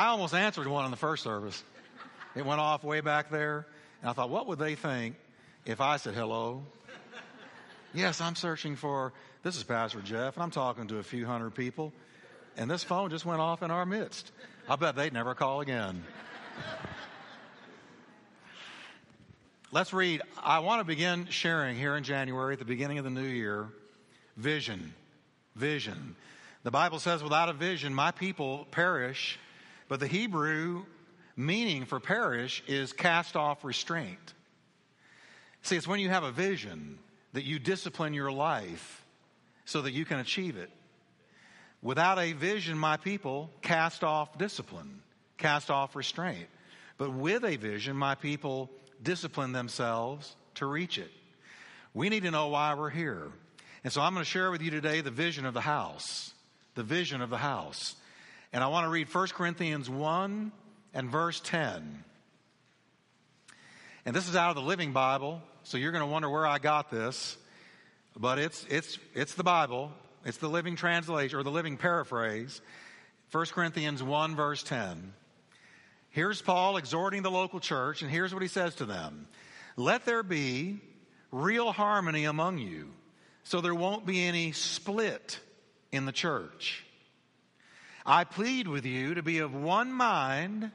I almost answered one in the first service. It went off way back there. And I thought, what would they think if I said hello? yes, I'm searching for, this is Pastor Jeff, and I'm talking to a few hundred people. And this phone just went off in our midst. I bet they'd never call again. Let's read. I want to begin sharing here in January at the beginning of the new year vision. Vision. The Bible says, without a vision, my people perish. But the Hebrew meaning for perish is cast off restraint. See, it's when you have a vision that you discipline your life so that you can achieve it. Without a vision, my people cast off discipline, cast off restraint. But with a vision, my people discipline themselves to reach it. We need to know why we're here. And so I'm going to share with you today the vision of the house. The vision of the house. And I want to read 1 Corinthians 1 and verse 10. And this is out of the Living Bible, so you're going to wonder where I got this. But it's, it's, it's the Bible, it's the Living Translation or the Living Paraphrase. 1 Corinthians 1, verse 10. Here's Paul exhorting the local church, and here's what he says to them Let there be real harmony among you, so there won't be any split in the church. I plead with you to be of one mind,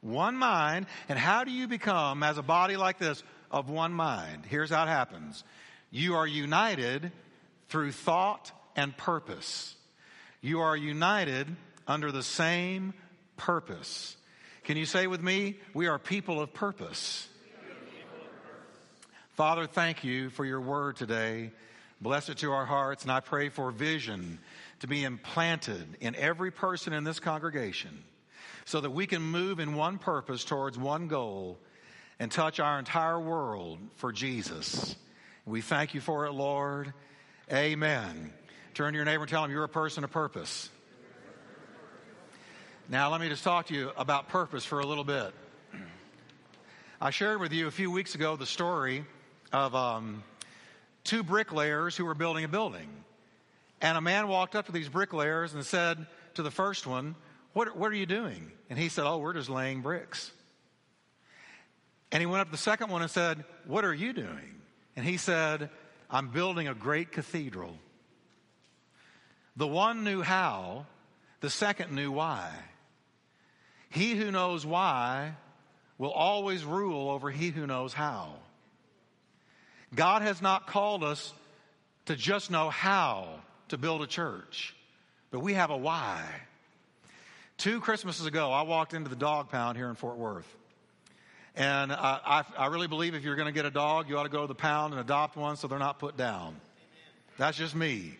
one mind. And how do you become, as a body like this, of one mind? Here's how it happens you are united through thought and purpose. You are united under the same purpose. Can you say with me, we are people of purpose? Father, thank you for your word today. Bless it to our hearts, and I pray for vision to be implanted in every person in this congregation so that we can move in one purpose towards one goal and touch our entire world for Jesus. We thank you for it, Lord. Amen. Turn to your neighbor and tell him you're a person of purpose. Now, let me just talk to you about purpose for a little bit. I shared with you a few weeks ago the story of um, two bricklayers who were building a building. And a man walked up to these bricklayers and said to the first one, what, what are you doing? And he said, Oh, we're just laying bricks. And he went up to the second one and said, What are you doing? And he said, I'm building a great cathedral. The one knew how, the second knew why. He who knows why will always rule over he who knows how. God has not called us to just know how to build a church, but we have a why. Two Christmases ago, I walked into the dog pound here in Fort Worth. And I, I, I really believe if you're going to get a dog, you ought to go to the pound and adopt one so they're not put down. That's just me.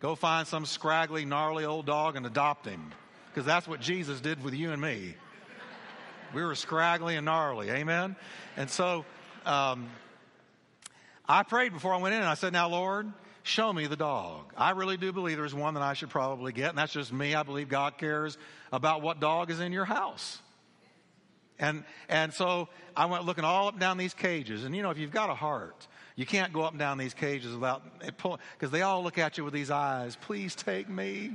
Go find some scraggly, gnarly old dog and adopt him. Because that's what Jesus did with you and me. We were scraggly and gnarly. Amen? And so um, I prayed before I went in and I said, Now, Lord, show me the dog. I really do believe there's one that I should probably get, and that's just me. I believe God cares about what dog is in your house. And, and so I went looking all up and down these cages. And you know, if you've got a heart, you can't go up and down these cages without pulling, because they all look at you with these eyes. Please take me.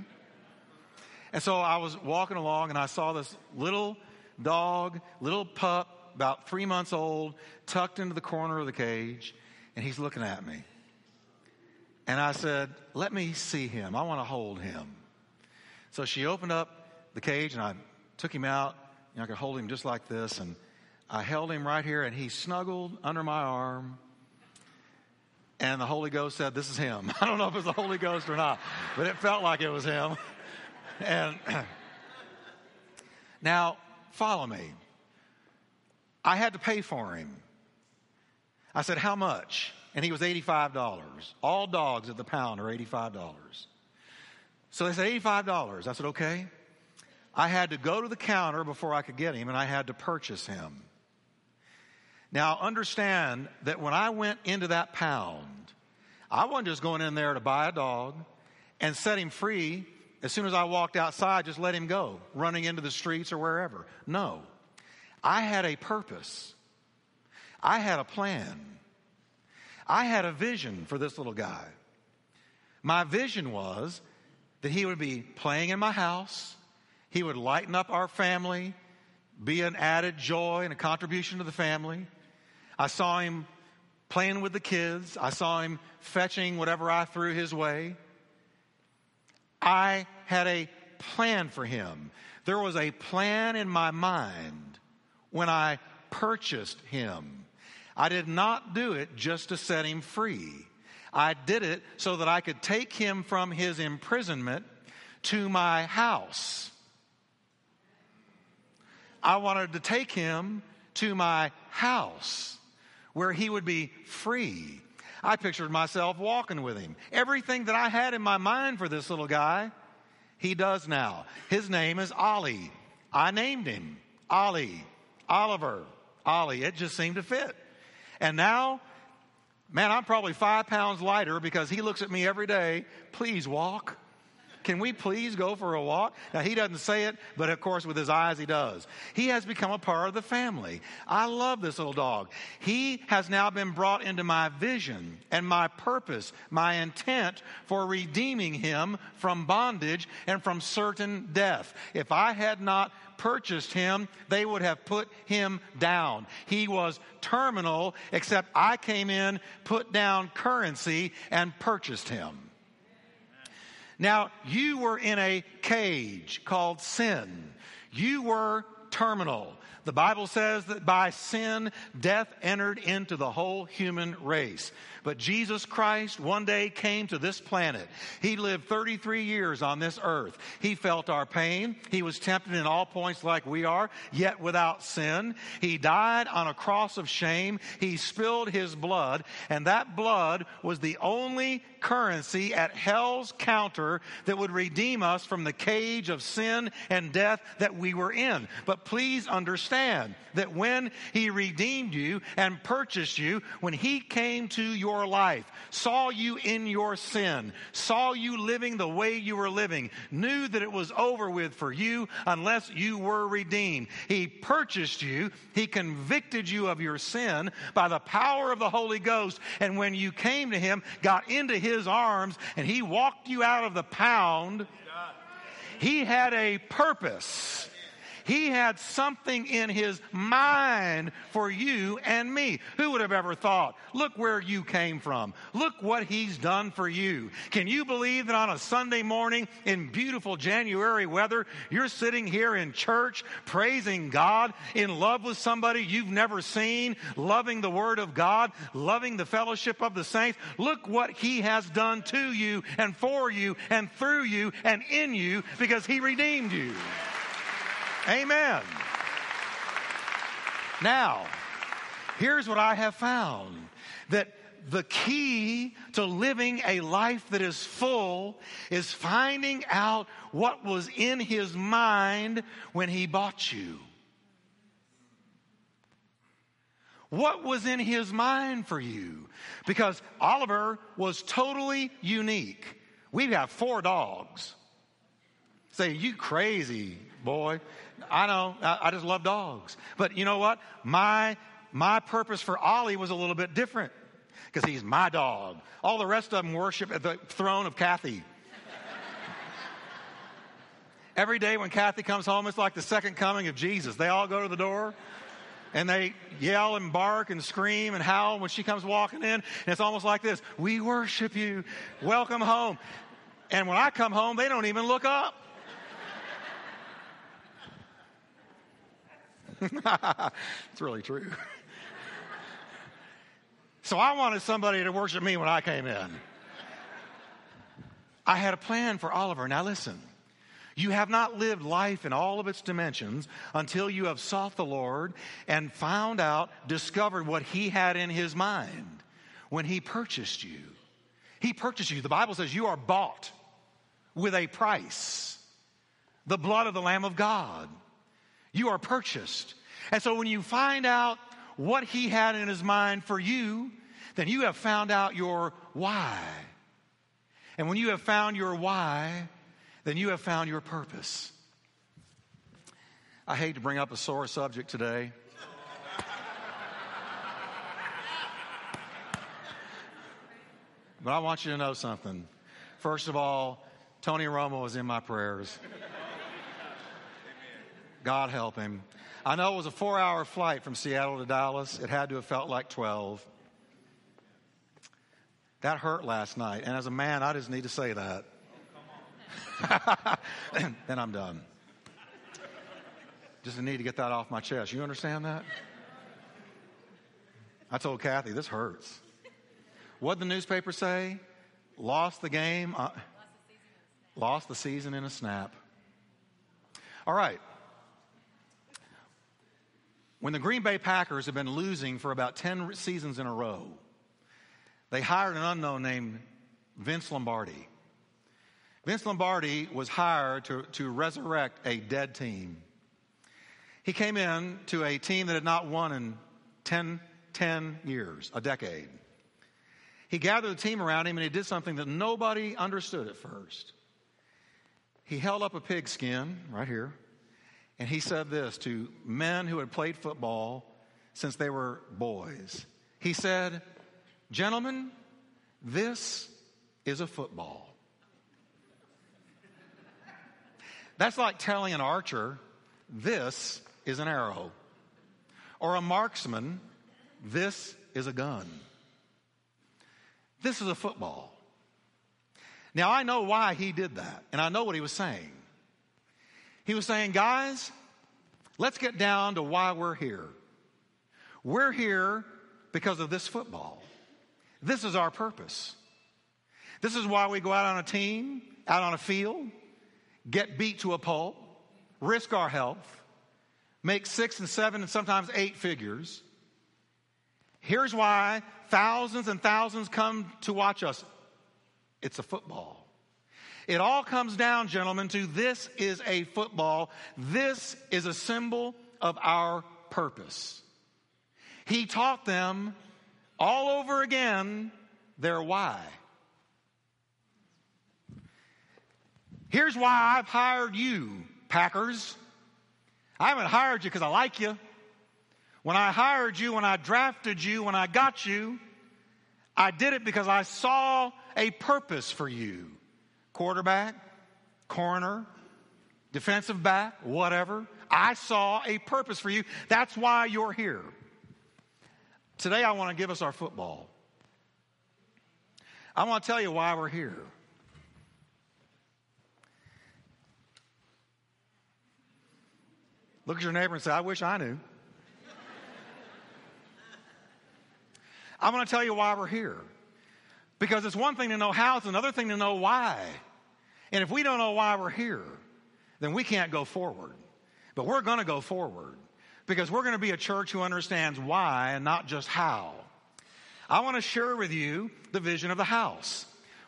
And so I was walking along and I saw this little dog, little pup, about three months old, tucked into the corner of the cage, and he's looking at me. And I said, Let me see him. I want to hold him. So she opened up the cage and I took him out. You know, I could hold him just like this. And I held him right here and he snuggled under my arm. And the Holy Ghost said, This is him. I don't know if it was the Holy Ghost or not, but it felt like it was him. And now, follow me. I had to pay for him. I said, How much? And he was $85. All dogs at the pound are $85. So they said, $85. I said, okay. I had to go to the counter before I could get him, and I had to purchase him. Now, understand that when I went into that pound, I wasn't just going in there to buy a dog and set him free as soon as I walked outside, just let him go, running into the streets or wherever. No. I had a purpose, I had a plan. I had a vision for this little guy. My vision was that he would be playing in my house, He would lighten up our family, be an added joy and a contribution to the family. I saw him playing with the kids. I saw him fetching whatever I threw his way. I had a plan for him. There was a plan in my mind when I purchased him. I did not do it just to set him free. I did it so that I could take him from his imprisonment to my house. I wanted to take him to my house where he would be free. I pictured myself walking with him. Everything that I had in my mind for this little guy, he does now. His name is Ollie. I named him Ollie, Oliver, Ollie. It just seemed to fit. And now, man, I'm probably five pounds lighter because he looks at me every day. Please walk. Can we please go for a walk? Now, he doesn't say it, but of course, with his eyes, he does. He has become a part of the family. I love this little dog. He has now been brought into my vision and my purpose, my intent for redeeming him from bondage and from certain death. If I had not purchased him, they would have put him down. He was terminal, except I came in, put down currency, and purchased him. Now, you were in a cage called sin. You were terminal. The Bible says that by sin, death entered into the whole human race. But Jesus Christ one day came to this planet. He lived 33 years on this earth. He felt our pain. He was tempted in all points like we are, yet without sin. He died on a cross of shame. He spilled his blood, and that blood was the only currency at hell's counter that would redeem us from the cage of sin and death that we were in. But please understand that when he redeemed you and purchased you, when he came to your your life, saw you in your sin, saw you living the way you were living, knew that it was over with for you unless you were redeemed. He purchased you, He convicted you of your sin by the power of the Holy Ghost. And when you came to Him, got into His arms, and He walked you out of the pound, He had a purpose. He had something in his mind for you and me. Who would have ever thought? Look where you came from. Look what he's done for you. Can you believe that on a Sunday morning in beautiful January weather, you're sitting here in church praising God, in love with somebody you've never seen, loving the Word of God, loving the fellowship of the saints? Look what he has done to you and for you and through you and in you because he redeemed you. Amen. Now, here's what I have found that the key to living a life that is full is finding out what was in his mind when he bought you. What was in his mind for you? Because Oliver was totally unique. We have got four dogs. Say, you crazy, boy. I know, I, I just love dogs. But you know what? My, my purpose for Ollie was a little bit different because he's my dog. All the rest of them worship at the throne of Kathy. Every day when Kathy comes home, it's like the second coming of Jesus. They all go to the door and they yell and bark and scream and howl when she comes walking in. And it's almost like this We worship you. Welcome home. And when I come home, they don't even look up. it's really true. so I wanted somebody to worship me when I came in. I had a plan for Oliver. Now listen. You have not lived life in all of its dimensions until you have sought the Lord and found out, discovered what He had in His mind when He purchased you. He purchased you. The Bible says you are bought with a price the blood of the Lamb of God. You are purchased. And so when you find out what he had in his mind for you, then you have found out your why. And when you have found your why, then you have found your purpose. I hate to bring up a sore subject today. but I want you to know something. First of all, Tony Romo is in my prayers. God help him. I know it was a four hour flight from Seattle to Dallas. It had to have felt like 12. That hurt last night. And as a man, I just need to say that. then I'm done. Just need to get that off my chest. You understand that? I told Kathy, this hurts. What the newspaper say? Lost the game. Uh, lost the season in a snap. All right. When the Green Bay Packers have been losing for about 10 seasons in a row, they hired an unknown named Vince Lombardi. Vince Lombardi was hired to, to resurrect a dead team. He came in to a team that had not won in 10, 10 years, a decade. He gathered the team around him and he did something that nobody understood at first. He held up a pigskin right here and he said this to men who had played football since they were boys. He said, Gentlemen, this is a football. That's like telling an archer, This is an arrow. Or a marksman, This is a gun. This is a football. Now, I know why he did that, and I know what he was saying. He was saying, guys, let's get down to why we're here. We're here because of this football. This is our purpose. This is why we go out on a team, out on a field, get beat to a pulp, risk our health, make six and seven and sometimes eight figures. Here's why thousands and thousands come to watch us it's a football. It all comes down, gentlemen, to this is a football. This is a symbol of our purpose. He taught them all over again their why. Here's why I've hired you, Packers. I haven't hired you because I like you. When I hired you, when I drafted you, when I got you, I did it because I saw a purpose for you quarterback, corner, defensive back, whatever. I saw a purpose for you. That's why you're here. Today, I want to give us our football. I want to tell you why we're here. Look at your neighbor and say, I wish I knew. I'm going to tell you why we're here. Because it's one thing to know how, it's another thing to know why. And if we don't know why we're here, then we can't go forward. But we're going to go forward because we're going to be a church who understands why and not just how. I want to share with you the vision of the house,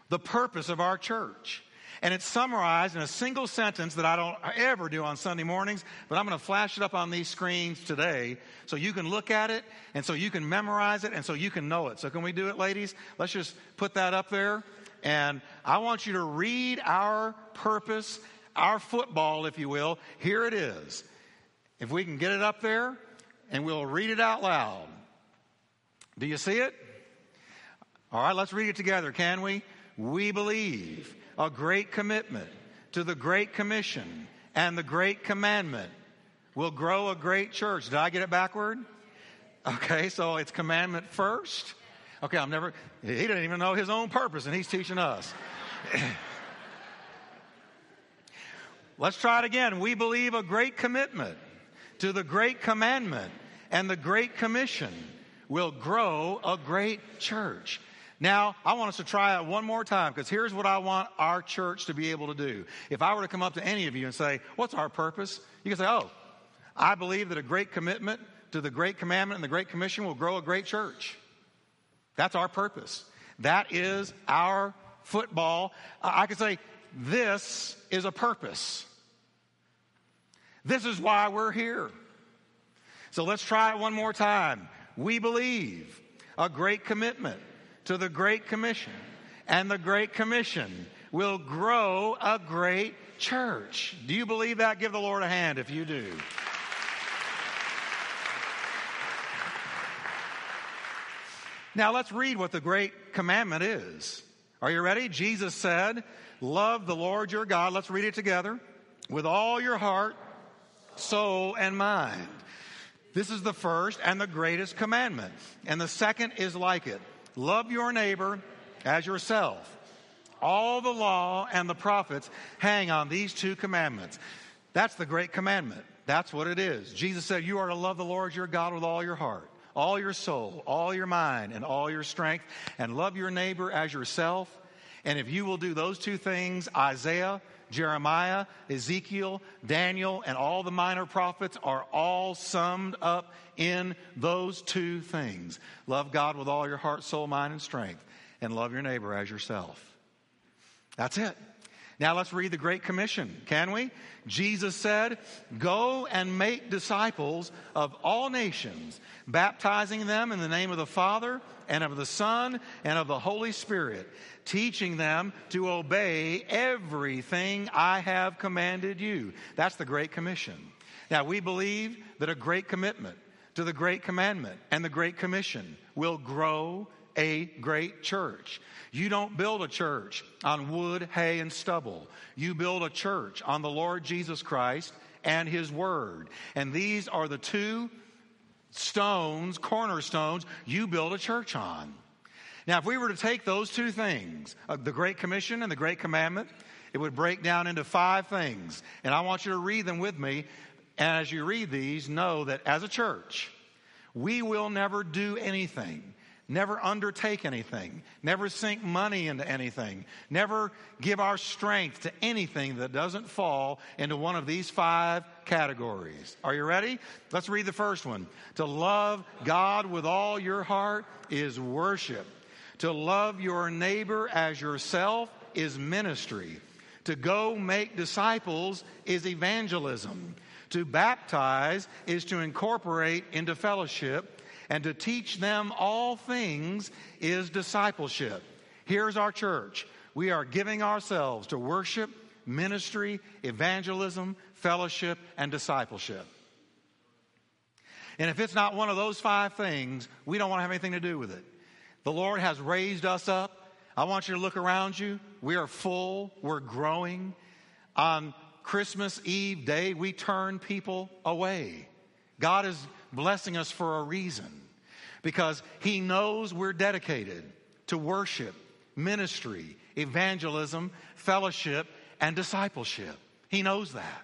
the purpose of our church. And it's summarized in a single sentence that I don't ever do on Sunday mornings, but I'm going to flash it up on these screens today so you can look at it and so you can memorize it and so you can know it. So, can we do it, ladies? Let's just put that up there. And I want you to read our purpose, our football, if you will. Here it is. If we can get it up there and we'll read it out loud. Do you see it? All right, let's read it together, can we? We believe a great commitment to the Great Commission and the Great Commandment will grow a great church. Did I get it backward? Okay, so it's commandment first. Okay, I'm never, he didn't even know his own purpose and he's teaching us. Let's try it again. We believe a great commitment to the great commandment and the great commission will grow a great church. Now, I want us to try it one more time because here's what I want our church to be able to do. If I were to come up to any of you and say, What's our purpose? You can say, Oh, I believe that a great commitment to the great commandment and the great commission will grow a great church. That's our purpose. That is our football. I could say, This is a purpose. This is why we're here. So let's try it one more time. We believe a great commitment to the Great Commission, and the Great Commission will grow a great church. Do you believe that? Give the Lord a hand if you do. Now let's read what the great commandment is. Are you ready? Jesus said, Love the Lord your God. Let's read it together. With all your heart, soul, and mind. This is the first and the greatest commandment. And the second is like it love your neighbor as yourself. All the law and the prophets hang on these two commandments. That's the great commandment. That's what it is. Jesus said, You are to love the Lord your God with all your heart, all your soul, all your mind, and all your strength, and love your neighbor as yourself. And if you will do those two things, Isaiah, Jeremiah, Ezekiel, Daniel, and all the minor prophets are all summed up in those two things. Love God with all your heart, soul, mind, and strength, and love your neighbor as yourself. That's it. Now let's read the Great Commission, can we? Jesus said, Go and make disciples of all nations, baptizing them in the name of the Father and of the Son and of the Holy Spirit, teaching them to obey everything I have commanded you. That's the Great Commission. Now we believe that a great commitment to the Great Commandment and the Great Commission will grow a great church. You don't build a church on wood, hay, and stubble. You build a church on the Lord Jesus Christ and His Word. And these are the two stones, cornerstones, you build a church on. Now, if we were to take those two things, uh, the Great Commission and the Great Commandment, it would break down into five things. And I want you to read them with me. And as you read these, know that as a church, we will never do anything never undertake anything, never sink money into anything, never give our strength to anything that doesn't fall into one of these five categories. Are you ready? Let's read the first one. To love God with all your heart is worship. To love your neighbor as yourself is ministry. To go make disciples is evangelism. To baptize is to incorporate into fellowship and to teach them all things is discipleship. Here's our church. We are giving ourselves to worship, ministry, evangelism, fellowship, and discipleship. And if it's not one of those five things, we don't want to have anything to do with it. The Lord has raised us up. I want you to look around you. We are full, we're growing. On Christmas Eve day, we turn people away. God is blessing us for a reason because He knows we're dedicated to worship, ministry, evangelism, fellowship, and discipleship. He knows that.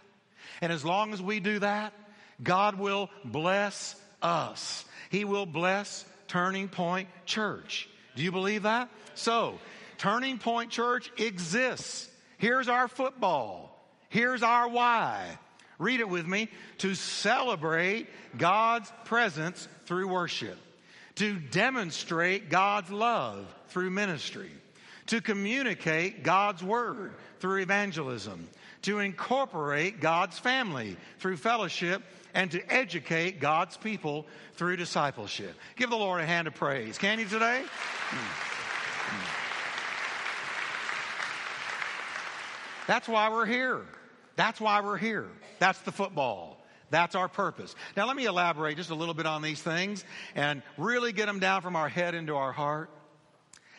And as long as we do that, God will bless us. He will bless Turning Point Church. Do you believe that? So, Turning Point Church exists. Here's our football. Here's our why. Read it with me. To celebrate God's presence through worship, to demonstrate God's love through ministry, to communicate God's word through evangelism, to incorporate God's family through fellowship, and to educate God's people through discipleship. Give the Lord a hand of praise. Can you today? That's why we're here. That's why we're here. That's the football. That's our purpose. Now, let me elaborate just a little bit on these things and really get them down from our head into our heart.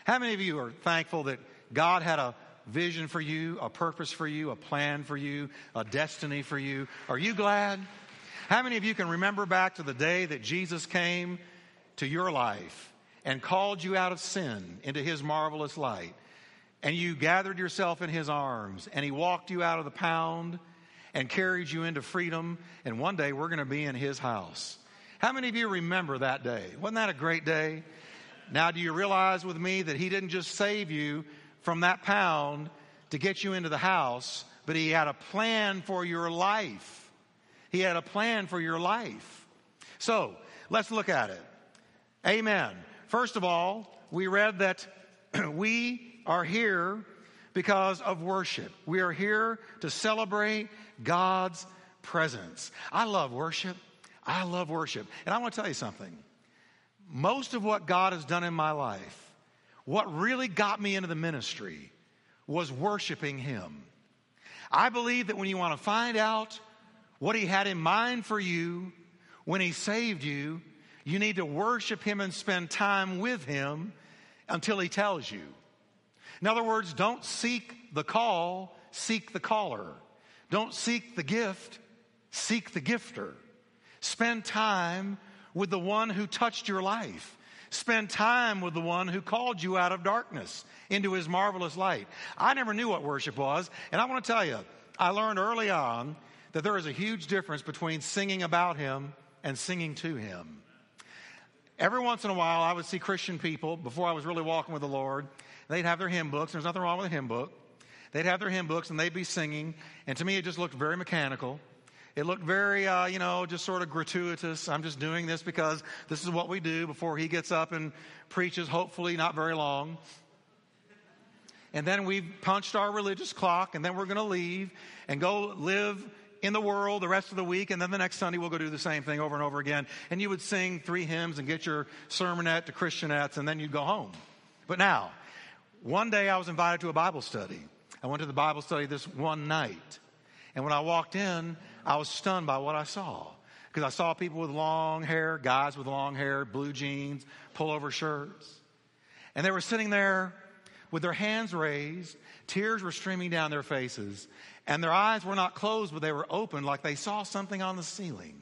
How many of you are thankful that God had a vision for you, a purpose for you, a plan for you, a destiny for you? Are you glad? How many of you can remember back to the day that Jesus came to your life and called you out of sin into his marvelous light? And you gathered yourself in his arms and he walked you out of the pound and carried you into freedom. And one day we're going to be in his house. How many of you remember that day? Wasn't that a great day? Now, do you realize with me that he didn't just save you from that pound to get you into the house, but he had a plan for your life? He had a plan for your life. So, let's look at it. Amen. First of all, we read that we are here because of worship. We are here to celebrate God's presence. I love worship. I love worship. And I want to tell you something. Most of what God has done in my life, what really got me into the ministry, was worshiping Him. I believe that when you want to find out what He had in mind for you when He saved you, you need to worship Him and spend time with Him until He tells you. In other words, don't seek the call, seek the caller. Don't seek the gift, Seek the gifter. Spend time with the one who touched your life. Spend time with the one who called you out of darkness into his marvelous light. I never knew what worship was, and I want to tell you, I learned early on that there is a huge difference between singing about him and singing to him. Every once in a while, I would see Christian people before I was really walking with the Lord. They'd have their hymn books. There's nothing wrong with a hymn book. They'd have their hymn books and they'd be singing. And to me, it just looked very mechanical. It looked very, uh, you know, just sort of gratuitous. I'm just doing this because this is what we do before he gets up and preaches, hopefully not very long. And then we've punched our religious clock, and then we're going to leave and go live in the world the rest of the week, and then the next Sunday we'll go do the same thing over and over again. And you would sing three hymns and get your sermonette to Christianettes, and then you'd go home. But now, one day I was invited to a Bible study. I went to the Bible study this one night. And when I walked in, I was stunned by what I saw. Because I saw people with long hair, guys with long hair, blue jeans, pullover shirts. And they were sitting there with their hands raised, tears were streaming down their faces, and their eyes were not closed, but they were open like they saw something on the ceiling.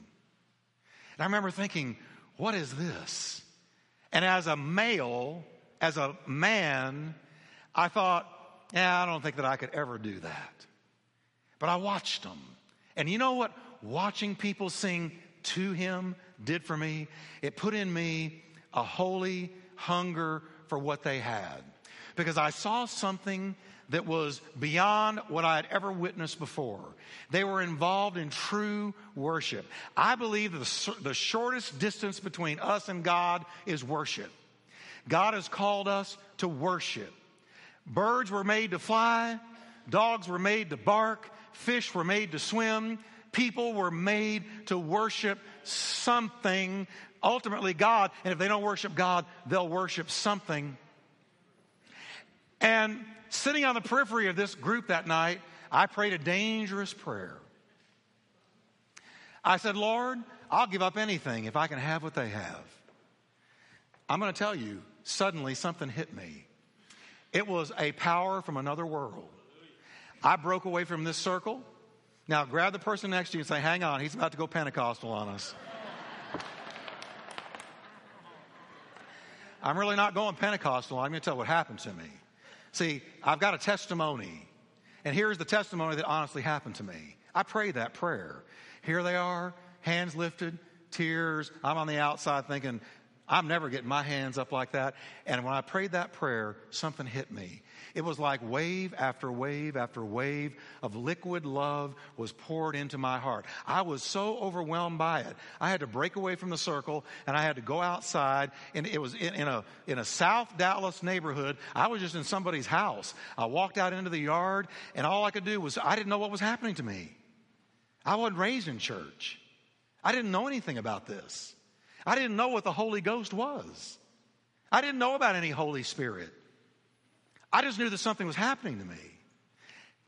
And I remember thinking, what is this? And as a male, as a man, I thought, yeah, I don't think that I could ever do that. But I watched them. And you know what watching people sing to him did for me? It put in me a holy hunger for what they had. Because I saw something that was beyond what I had ever witnessed before. They were involved in true worship. I believe the, the shortest distance between us and God is worship. God has called us to worship. Birds were made to fly, dogs were made to bark, fish were made to swim, people were made to worship something, ultimately God. And if they don't worship God, they'll worship something. And sitting on the periphery of this group that night, I prayed a dangerous prayer. I said, Lord, I'll give up anything if I can have what they have. I'm going to tell you, suddenly something hit me. It was a power from another world. I broke away from this circle. Now, grab the person next to you and say, Hang on, he's about to go Pentecostal on us. I'm really not going Pentecostal. I'm going to tell what happened to me. See, I've got a testimony. And here's the testimony that honestly happened to me. I prayed that prayer. Here they are, hands lifted, tears. I'm on the outside thinking, I'm never getting my hands up like that. And when I prayed that prayer, something hit me. It was like wave after wave after wave of liquid love was poured into my heart. I was so overwhelmed by it. I had to break away from the circle and I had to go outside. And it was in, in a, in a South Dallas neighborhood. I was just in somebody's house. I walked out into the yard and all I could do was, I didn't know what was happening to me. I wasn't raised in church. I didn't know anything about this. I didn't know what the Holy Ghost was. I didn't know about any Holy Spirit. I just knew that something was happening to me.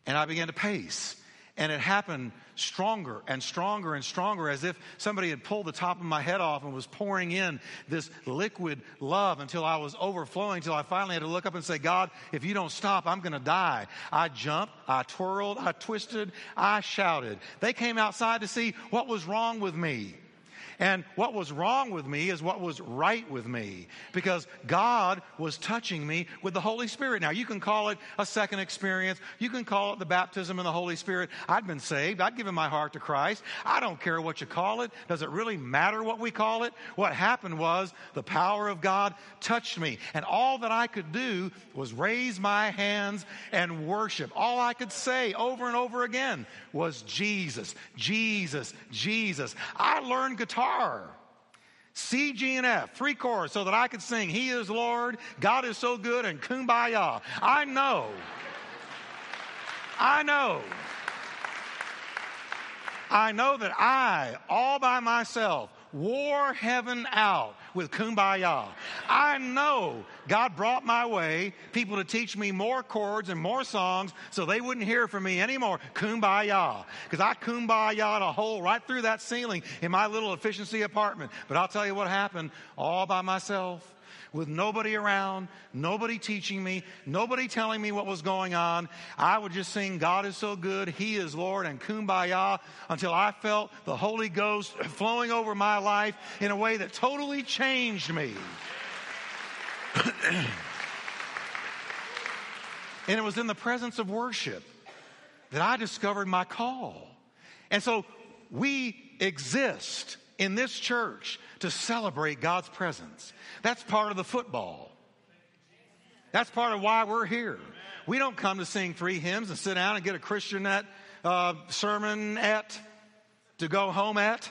And I began to pace. And it happened stronger and stronger and stronger as if somebody had pulled the top of my head off and was pouring in this liquid love until I was overflowing, until I finally had to look up and say, God, if you don't stop, I'm going to die. I jumped, I twirled, I twisted, I shouted. They came outside to see what was wrong with me. And what was wrong with me is what was right with me because God was touching me with the Holy Spirit. Now, you can call it a second experience. You can call it the baptism in the Holy Spirit. I'd been saved. I'd given my heart to Christ. I don't care what you call it. Does it really matter what we call it? What happened was the power of God touched me. And all that I could do was raise my hands and worship. All I could say over and over again was Jesus, Jesus, Jesus. I learned guitar guitar. C, G, and F, three chords, so that I could sing, He is Lord, God is so good, and kumbaya. I know. I know. I know that I, all by myself, wore heaven out with kumbaya. I know God brought my way people to teach me more chords and more songs so they wouldn't hear from me anymore. Kumbaya. Because I kumbaya'd a hole right through that ceiling in my little efficiency apartment. But I'll tell you what happened all by myself with nobody around, nobody teaching me, nobody telling me what was going on. I would just sing, God is so good, He is Lord, and kumbaya until I felt the Holy Ghost flowing over my life in a way that totally changed me. and it was in the presence of worship that I discovered my call. And so we exist in this church to celebrate God's presence. That's part of the football. That's part of why we're here. We don't come to sing three hymns and sit down and get a Christianette uh, sermon at to go home at.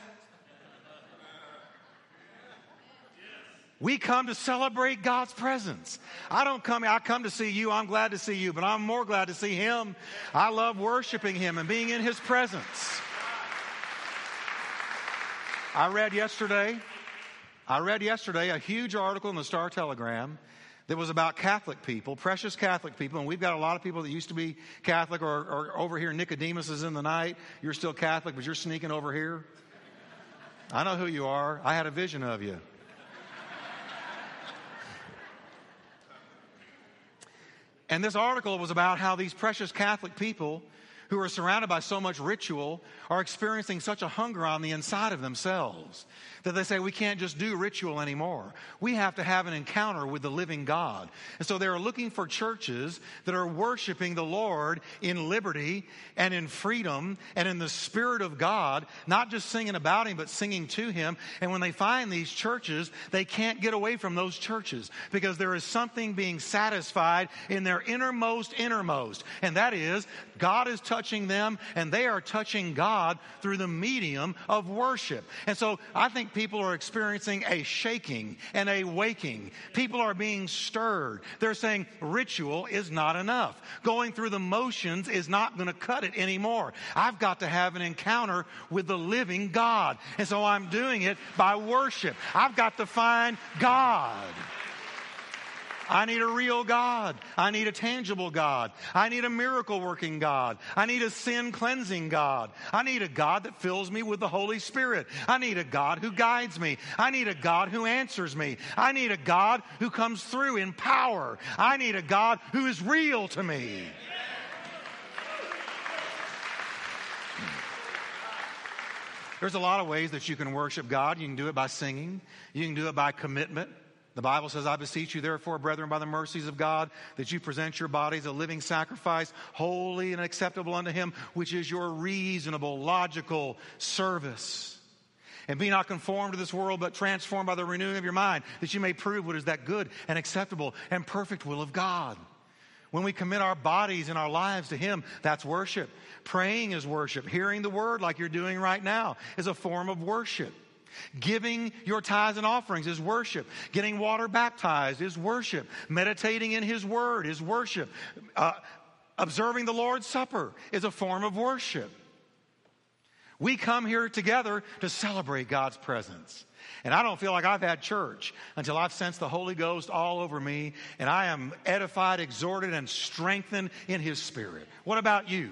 We come to celebrate God's presence. I don't come, I come to see you. I'm glad to see you, but I'm more glad to see Him. I love worshiping Him and being in His presence. I read yesterday, I read yesterday a huge article in the Star Telegram that was about Catholic people, precious Catholic people, and we've got a lot of people that used to be Catholic or, or over here. Nicodemus is in the night. You're still Catholic, but you're sneaking over here. I know who you are. I had a vision of you. And this article was about how these precious Catholic people who are surrounded by so much ritual are experiencing such a hunger on the inside of themselves that they say we can't just do ritual anymore. We have to have an encounter with the living God. And so they're looking for churches that are worshiping the Lord in liberty and in freedom and in the Spirit of God, not just singing about Him, but singing to Him. And when they find these churches, they can't get away from those churches because there is something being satisfied in their innermost, innermost. And that is, God is touching them and they are touching God through the medium of worship. And so I think people are experiencing a shaking and a waking. People are being stirred. They're saying ritual is not enough. Going through the motions is not going to cut it anymore. I've got to have an encounter with the living God. And so I'm doing it by worship. I've got to find God. I need a real God. I need a tangible God. I need a miracle working God. I need a sin cleansing God. I need a God that fills me with the Holy Spirit. I need a God who guides me. I need a God who answers me. I need a God who comes through in power. I need a God who is real to me. There's a lot of ways that you can worship God. You can do it by singing. You can do it by commitment. The Bible says, I beseech you, therefore, brethren, by the mercies of God, that you present your bodies a living sacrifice, holy and acceptable unto Him, which is your reasonable, logical service. And be not conformed to this world, but transformed by the renewing of your mind, that you may prove what is that good and acceptable and perfect will of God. When we commit our bodies and our lives to Him, that's worship. Praying is worship. Hearing the word like you're doing right now is a form of worship. Giving your tithes and offerings is worship. Getting water baptized is worship. Meditating in His Word is worship. Uh, observing the Lord's Supper is a form of worship. We come here together to celebrate God's presence. And I don't feel like I've had church until I've sensed the Holy Ghost all over me and I am edified, exhorted, and strengthened in His Spirit. What about you?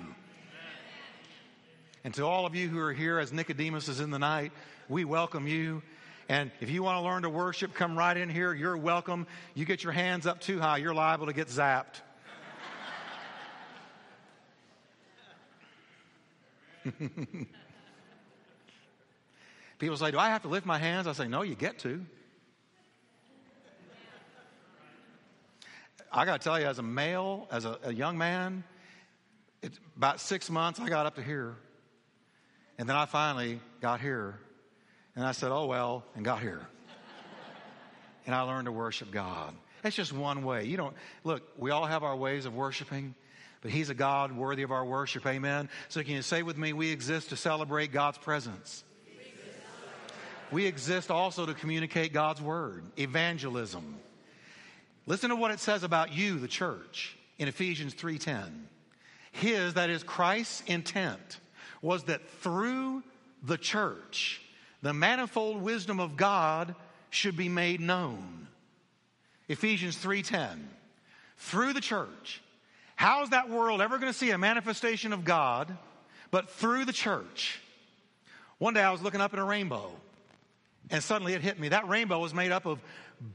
And to all of you who are here as Nicodemus is in the night, we welcome you. And if you want to learn to worship, come right in here. You're welcome. You get your hands up too high, you're liable to get zapped. People say, Do I have to lift my hands? I say, No, you get to. I got to tell you, as a male, as a, a young man, it's about six months I got up to here. And then I finally got here. And I said, oh, well, and got here. and I learned to worship God. That's just one way. You don't, look, we all have our ways of worshiping, but He's a God worthy of our worship. Amen. So can you say with me, we exist to celebrate God's presence? We exist also to communicate God's word, evangelism. Listen to what it says about you, the church, in Ephesians 3:10. His, that is Christ's intent, was that through the church, the manifold wisdom of God should be made known. Ephesians 3:10. Through the church. How is that world ever going to see a manifestation of God but through the church? One day I was looking up at a rainbow And suddenly it hit me. That rainbow was made up of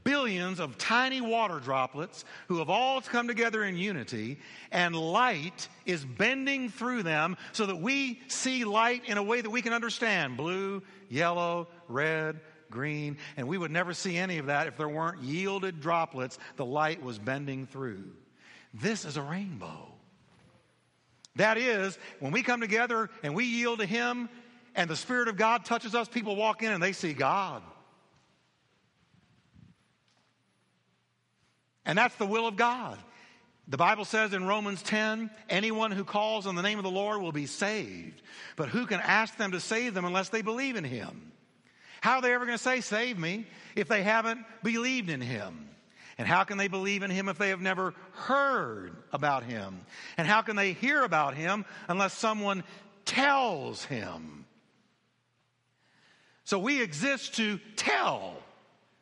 billions of tiny water droplets who have all come together in unity, and light is bending through them so that we see light in a way that we can understand blue, yellow, red, green. And we would never see any of that if there weren't yielded droplets the light was bending through. This is a rainbow. That is, when we come together and we yield to Him and the Spirit of God touches us, people walk in and they see God. And that's the will of God. The Bible says in Romans 10, anyone who calls on the name of the Lord will be saved. But who can ask them to save them unless they believe in Him? How are they ever going to say, Save me, if they haven't believed in Him? And how can they believe in Him if they have never heard about Him? And how can they hear about Him unless someone tells Him? So we exist to tell,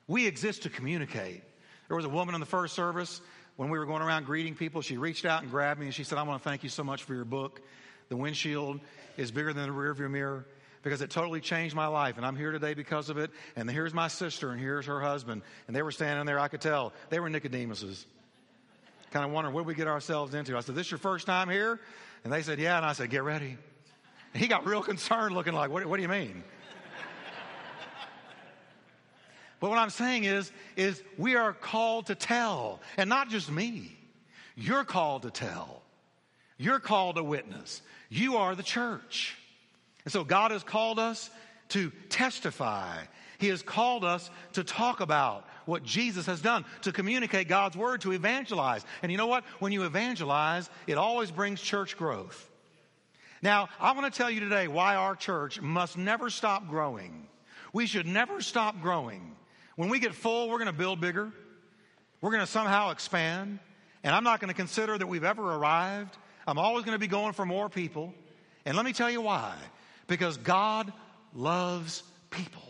we exist to communicate. There was a woman in the first service when we were going around greeting people. She reached out and grabbed me and she said, I want to thank you so much for your book. The windshield is bigger than the rearview mirror because it totally changed my life. And I'm here today because of it. And here's my sister and here's her husband. And they were standing there. I could tell they were Nicodemuses. Kind of wondering, what we get ourselves into? I said, This your first time here? And they said, Yeah. And I said, Get ready. And he got real concerned, looking like, What, what do you mean? But what I'm saying is, is we are called to tell, and not just me. You're called to tell. You're called to witness. You are the church. And so God has called us to testify. He has called us to talk about what Jesus has done, to communicate God's word, to evangelize. And you know what? When you evangelize, it always brings church growth. Now, I want to tell you today why our church must never stop growing. We should never stop growing. When we get full, we're going to build bigger. We're going to somehow expand. And I'm not going to consider that we've ever arrived. I'm always going to be going for more people. And let me tell you why. Because God loves people.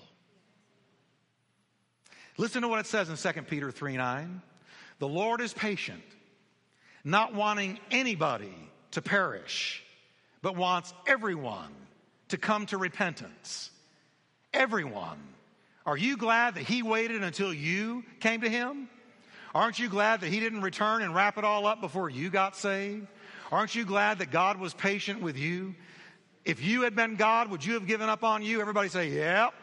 Listen to what it says in 2 Peter 3 9. The Lord is patient, not wanting anybody to perish, but wants everyone to come to repentance. Everyone. Are you glad that he waited until you came to him? Aren't you glad that he didn't return and wrap it all up before you got saved? Aren't you glad that God was patient with you? If you had been God, would you have given up on you? Everybody say, yep.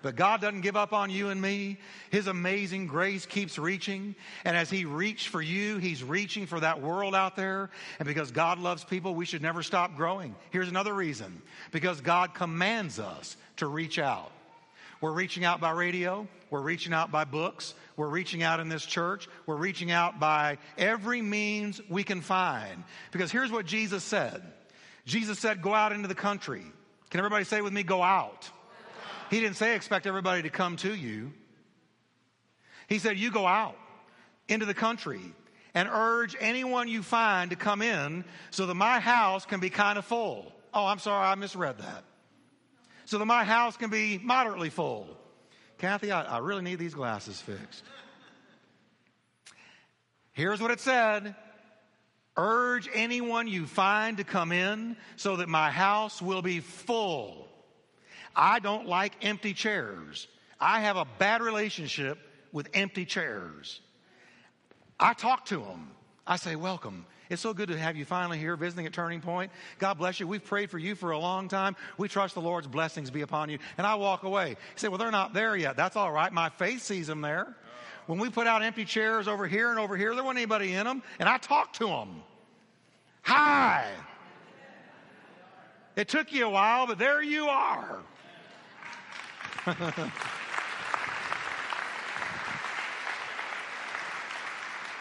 But God doesn't give up on you and me. His amazing grace keeps reaching. And as He reached for you, He's reaching for that world out there. And because God loves people, we should never stop growing. Here's another reason because God commands us to reach out. We're reaching out by radio. We're reaching out by books. We're reaching out in this church. We're reaching out by every means we can find. Because here's what Jesus said Jesus said, Go out into the country. Can everybody say with me, Go out? He didn't say, Expect everybody to come to you. He said, You go out into the country and urge anyone you find to come in so that my house can be kind of full. Oh, I'm sorry, I misread that so that my house can be moderately full. Kathy, I, I really need these glasses fixed. Here's what it said Urge anyone you find to come in so that my house will be full. I don't like empty chairs. I have a bad relationship with empty chairs. I talk to them. I say, Welcome. It's so good to have you finally here visiting at Turning Point. God bless you. We've prayed for you for a long time. We trust the Lord's blessings be upon you. And I walk away. You say, well, they're not there yet. That's all right. My faith sees them there. When we put out empty chairs over here and over here, there wasn't anybody in them. And I talked to them. Hi. It took you a while, but there you are.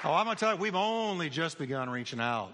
Oh, I'm going to tell you, we've only just begun reaching out.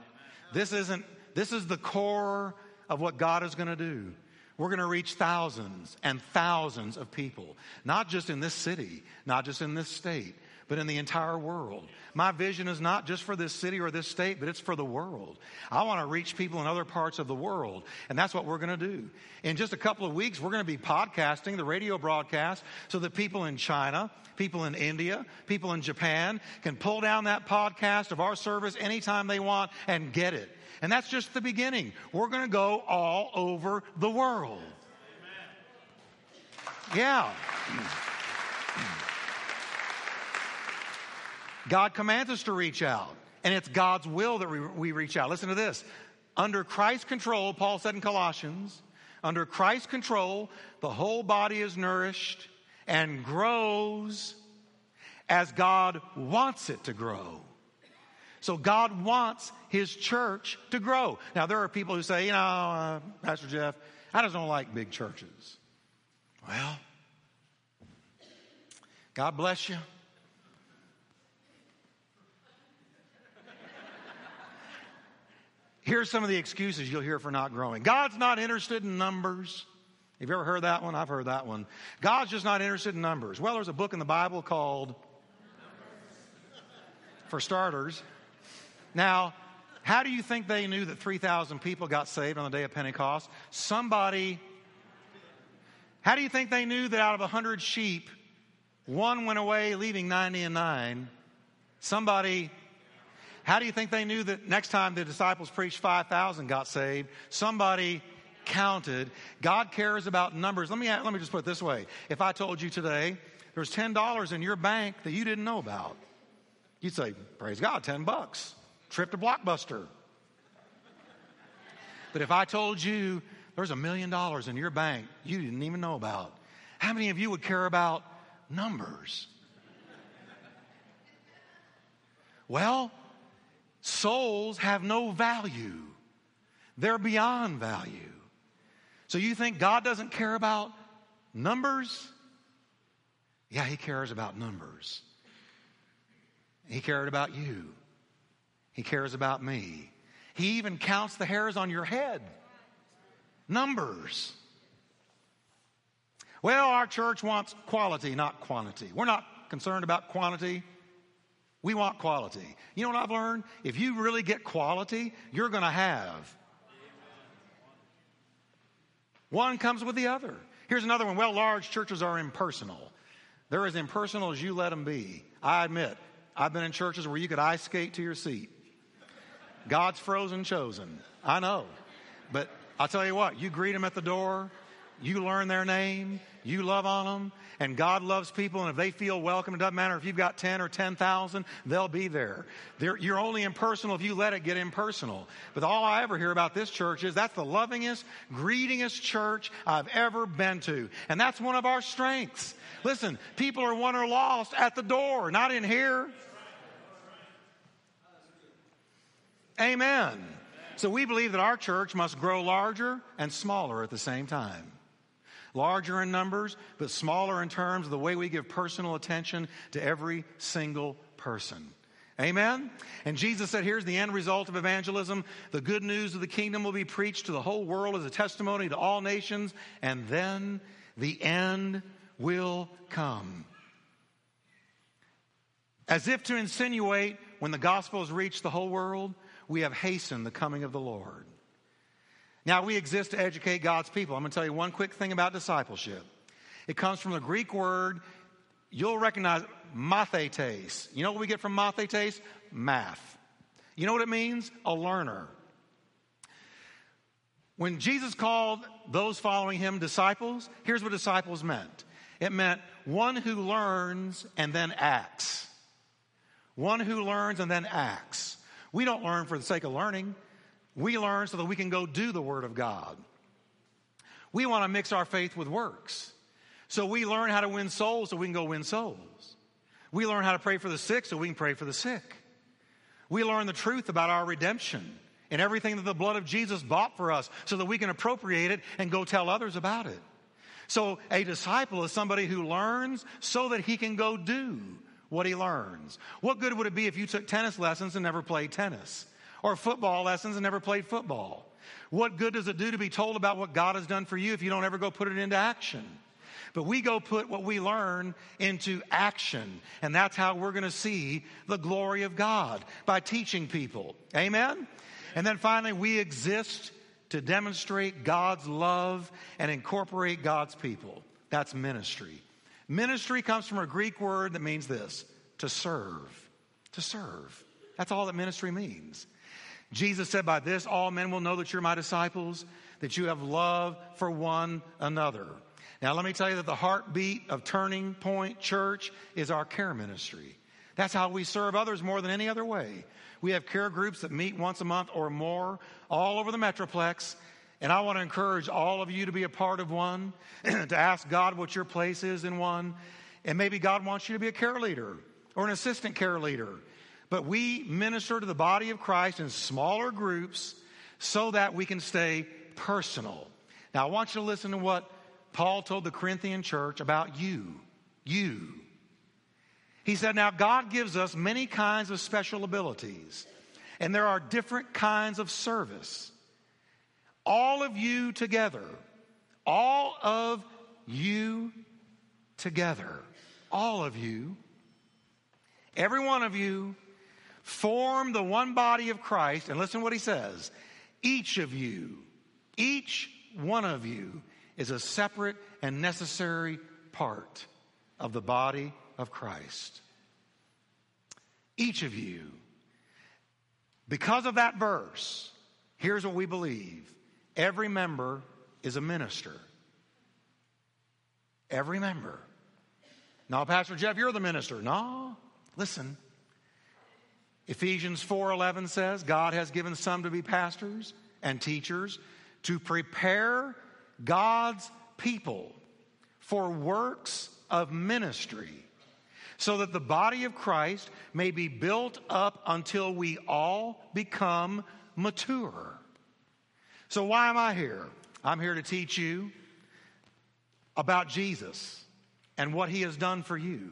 This isn't, this is the core of what God is going to do. We're going to reach thousands and thousands of people, not just in this city, not just in this state, but in the entire world. My vision is not just for this city or this state, but it's for the world. I want to reach people in other parts of the world, and that's what we're going to do. In just a couple of weeks, we're going to be podcasting the radio broadcast so that people in China, people in India, people in Japan can pull down that podcast of our service anytime they want and get it. And that's just the beginning. We're going to go all over the world. Yeah. God commands us to reach out, and it's God's will that we, we reach out. Listen to this. Under Christ's control, Paul said in Colossians, under Christ's control, the whole body is nourished and grows as God wants it to grow. So God wants His church to grow. Now, there are people who say, you know, uh, Pastor Jeff, I just don't like big churches. Well, God bless you. Here's some of the excuses you'll hear for not growing. God's not interested in numbers. Have you ever heard that one? I've heard that one. God's just not interested in numbers. Well, there's a book in the Bible called, for starters. Now, how do you think they knew that 3,000 people got saved on the day of Pentecost? Somebody. How do you think they knew that out of 100 sheep, one went away, leaving 90 and 9? Somebody how do you think they knew that next time the disciples preached 5,000 got saved? Somebody counted. God cares about numbers. Let me, let me just put it this way. If I told you today there's $10 in your bank that you didn't know about, you'd say, praise God, 10 bucks. Trip to Blockbuster. But if I told you there's a million dollars in your bank you didn't even know about, how many of you would care about numbers? Well, Souls have no value, they're beyond value. So you think God doesn't care about numbers? Yeah, He cares about numbers. He cared about you. He cares about me. He even counts the hairs on your head. Numbers. Well, our church wants quality, not quantity. We're not concerned about quantity. We want quality. You know what I've learned? If you really get quality, you're going to have. One comes with the other. Here's another one. Well, large churches are impersonal. They're as impersonal as you let them be. I admit, I've been in churches where you could ice skate to your seat. God's frozen chosen. I know. But I'll tell you what, you greet them at the door, you learn their name, you love on them, and God loves people, and if they feel welcome, it doesn't matter if you've got 10 or 10,000, they'll be there. They're, you're only impersonal if you let it get impersonal. But all I ever hear about this church is that's the lovingest, greetingest church I've ever been to. And that's one of our strengths. Listen, people are won or lost at the door, not in here. Amen. So we believe that our church must grow larger and smaller at the same time larger in numbers, but smaller in terms of the way we give personal attention to every single person. Amen? And Jesus said, here's the end result of evangelism. The good news of the kingdom will be preached to the whole world as a testimony to all nations, and then the end will come. As if to insinuate, when the gospel has reached the whole world, we have hastened the coming of the Lord. Now, we exist to educate God's people. I'm going to tell you one quick thing about discipleship. It comes from the Greek word, you'll recognize mathetes. You know what we get from mathetes? Math. You know what it means? A learner. When Jesus called those following him disciples, here's what disciples meant it meant one who learns and then acts. One who learns and then acts. We don't learn for the sake of learning. We learn so that we can go do the Word of God. We want to mix our faith with works. So we learn how to win souls so we can go win souls. We learn how to pray for the sick so we can pray for the sick. We learn the truth about our redemption and everything that the blood of Jesus bought for us so that we can appropriate it and go tell others about it. So a disciple is somebody who learns so that he can go do what he learns. What good would it be if you took tennis lessons and never played tennis? Or football lessons and never played football? What good does it do to be told about what God has done for you if you don't ever go put it into action? But we go put what we learn into action. And that's how we're going to see the glory of God by teaching people. Amen? And then finally, we exist to demonstrate God's love and incorporate God's people. That's ministry. Ministry comes from a Greek word that means this to serve. To serve. That's all that ministry means. Jesus said, By this all men will know that you're my disciples, that you have love for one another. Now, let me tell you that the heartbeat of Turning Point Church is our care ministry. That's how we serve others more than any other way. We have care groups that meet once a month or more all over the Metroplex. And I want to encourage all of you to be a part of one, to ask God what your place is in one. And maybe God wants you to be a care leader or an assistant care leader. But we minister to the body of Christ in smaller groups so that we can stay personal. Now, I want you to listen to what Paul told the Corinthian church about you. You. He said, Now God gives us many kinds of special abilities, and there are different kinds of service. All of you together, all of you together, all of you, every one of you, form the one body of Christ. And listen to what he says each of you, each one of you is a separate and necessary part of the body of Christ. Each of you. Because of that verse, here's what we believe every member is a minister. Every member. Now, Pastor Jeff, you're the minister. No, listen. Ephesians 4:11 says, God has given some to be pastors and teachers to prepare God's people for works of ministry so that the body of Christ may be built up until we all become mature. So, why am I here? I'm here to teach you about Jesus and what he has done for you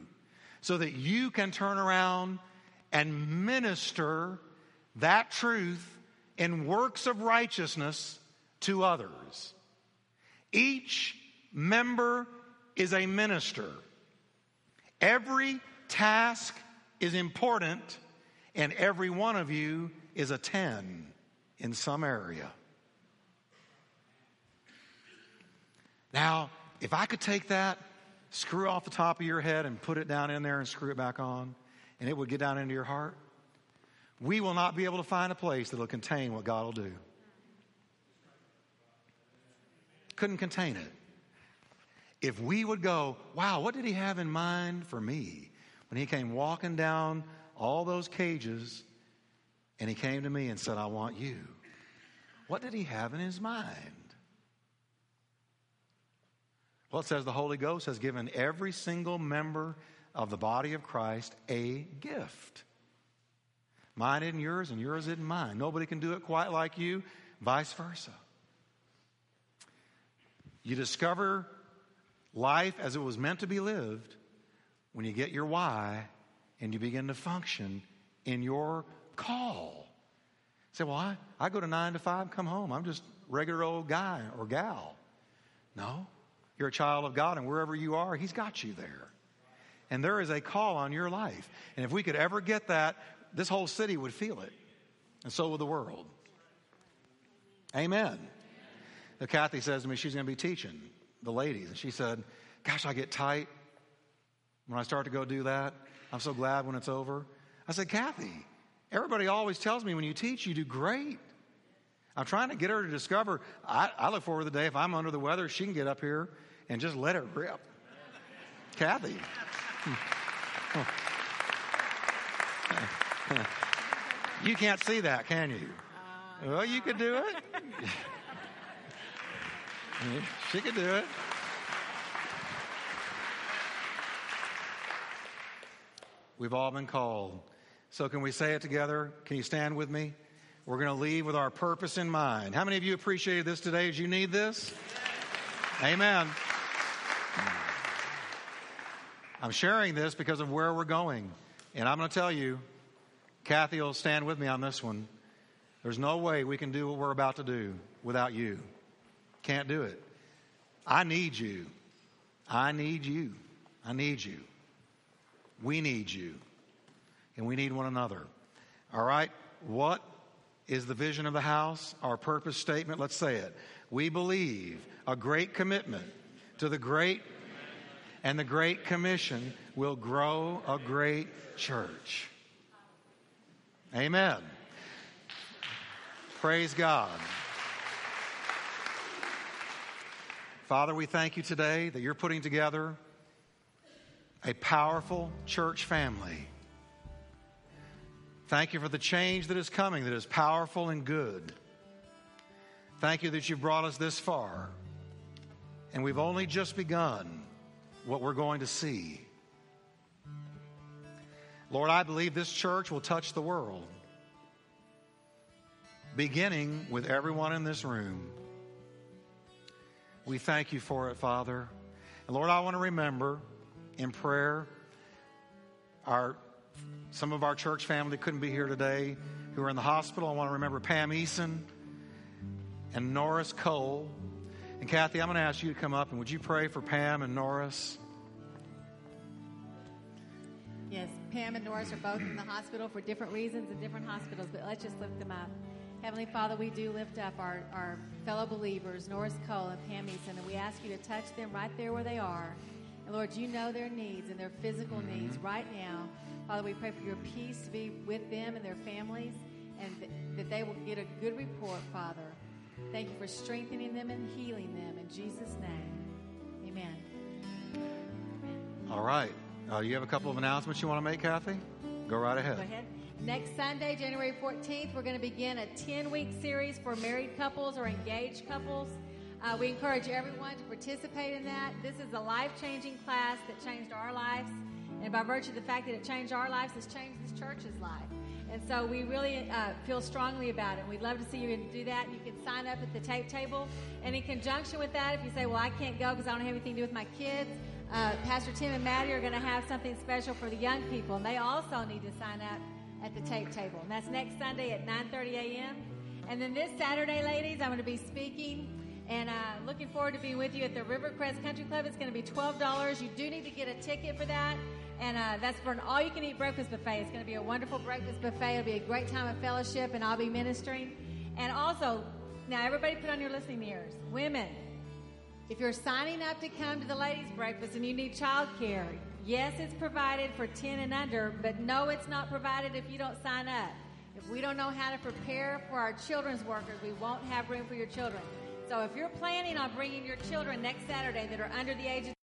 so that you can turn around and minister that truth in works of righteousness to others. Each member is a minister. Every task is important, and every one of you is a 10 in some area. Now, if I could take that, screw off the top of your head, and put it down in there and screw it back on, and it would get down into your heart, we will not be able to find a place that will contain what God will do. Couldn't contain it if we would go, wow, what did he have in mind for me when he came walking down all those cages and he came to me and said, I want you? What did he have in his mind? Well, it says the Holy Ghost has given every single member of the body of Christ a gift. Mine isn't yours, and yours isn't mine. Nobody can do it quite like you, vice versa. You discover life as it was meant to be lived when you get your why and you begin to function in your call. Say, well, I, I go to nine to five, come home. I'm just regular old guy or gal. No, you're a child of God, and wherever you are, He's got you there. And there is a call on your life. And if we could ever get that, this whole city would feel it. And so would the world. Amen. Now, Kathy says to me she's going to be teaching the ladies. And she said, Gosh, I get tight when I start to go do that. I'm so glad when it's over. I said, Kathy, everybody always tells me when you teach, you do great. I'm trying to get her to discover. I, I look forward to the day if I'm under the weather, she can get up here and just let it rip. Kathy. you can't see that, can you? Uh, well, you could do it. She could do it. We've all been called. So, can we say it together? Can you stand with me? We're going to leave with our purpose in mind. How many of you appreciated this today as you need this? Amen. I'm sharing this because of where we're going. And I'm going to tell you, Kathy will stand with me on this one. There's no way we can do what we're about to do without you. Can't do it. I need you. I need you. I need you. We need you. And we need one another. All right? What is the vision of the house? Our purpose statement? Let's say it. We believe a great commitment to the great and the Great Commission will grow a great church. Amen. Praise God. Father, we thank you today that you're putting together a powerful church family. Thank you for the change that is coming that is powerful and good. Thank you that you've brought us this far. And we've only just begun what we're going to see. Lord, I believe this church will touch the world, beginning with everyone in this room. We thank you for it, Father. And Lord, I want to remember in prayer our some of our church family couldn't be here today who are in the hospital. I want to remember Pam Eason and Norris Cole. And Kathy, I'm going to ask you to come up and would you pray for Pam and Norris? Yes, Pam and Norris are both in the hospital for different reasons in different hospitals, but let's just lift them up. Heavenly Father, we do lift up our, our fellow believers, Norris Cole and Pam Eason, and we ask you to touch them right there where they are. And Lord, you know their needs and their physical mm-hmm. needs right now. Father, we pray for your peace to be with them and their families and th- that they will get a good report, Father. Thank you for strengthening them and healing them. In Jesus' name, amen. All right. Uh, you have a couple of announcements you want to make, Kathy? Go right ahead. Go ahead. Next Sunday, January 14th, we're going to begin a 10 week series for married couples or engaged couples. Uh, we encourage everyone to participate in that. This is a life changing class that changed our lives. And by virtue of the fact that it changed our lives, it's changed this church's life. And so we really uh, feel strongly about it. We'd love to see you do that. You can sign up at the tape table. And in conjunction with that, if you say, well, I can't go because I don't have anything to do with my kids, uh, Pastor Tim and Maddie are going to have something special for the young people. And they also need to sign up at the tape table. And that's next Sunday at 9.30 a.m. And then this Saturday, ladies, I'm going to be speaking and uh, looking forward to being with you at the Rivercrest Country Club. It's going to be $12. You do need to get a ticket for that. And uh, that's for an all you can eat breakfast buffet. It's going to be a wonderful breakfast buffet. It'll be a great time of fellowship, and I'll be ministering. And also, now everybody put on your listening ears. Women, if you're signing up to come to the ladies' breakfast and you need child care, yes, it's provided for 10 and under, but no, it's not provided if you don't sign up. If we don't know how to prepare for our children's workers, we won't have room for your children. So if you're planning on bringing your children next Saturday that are under the age of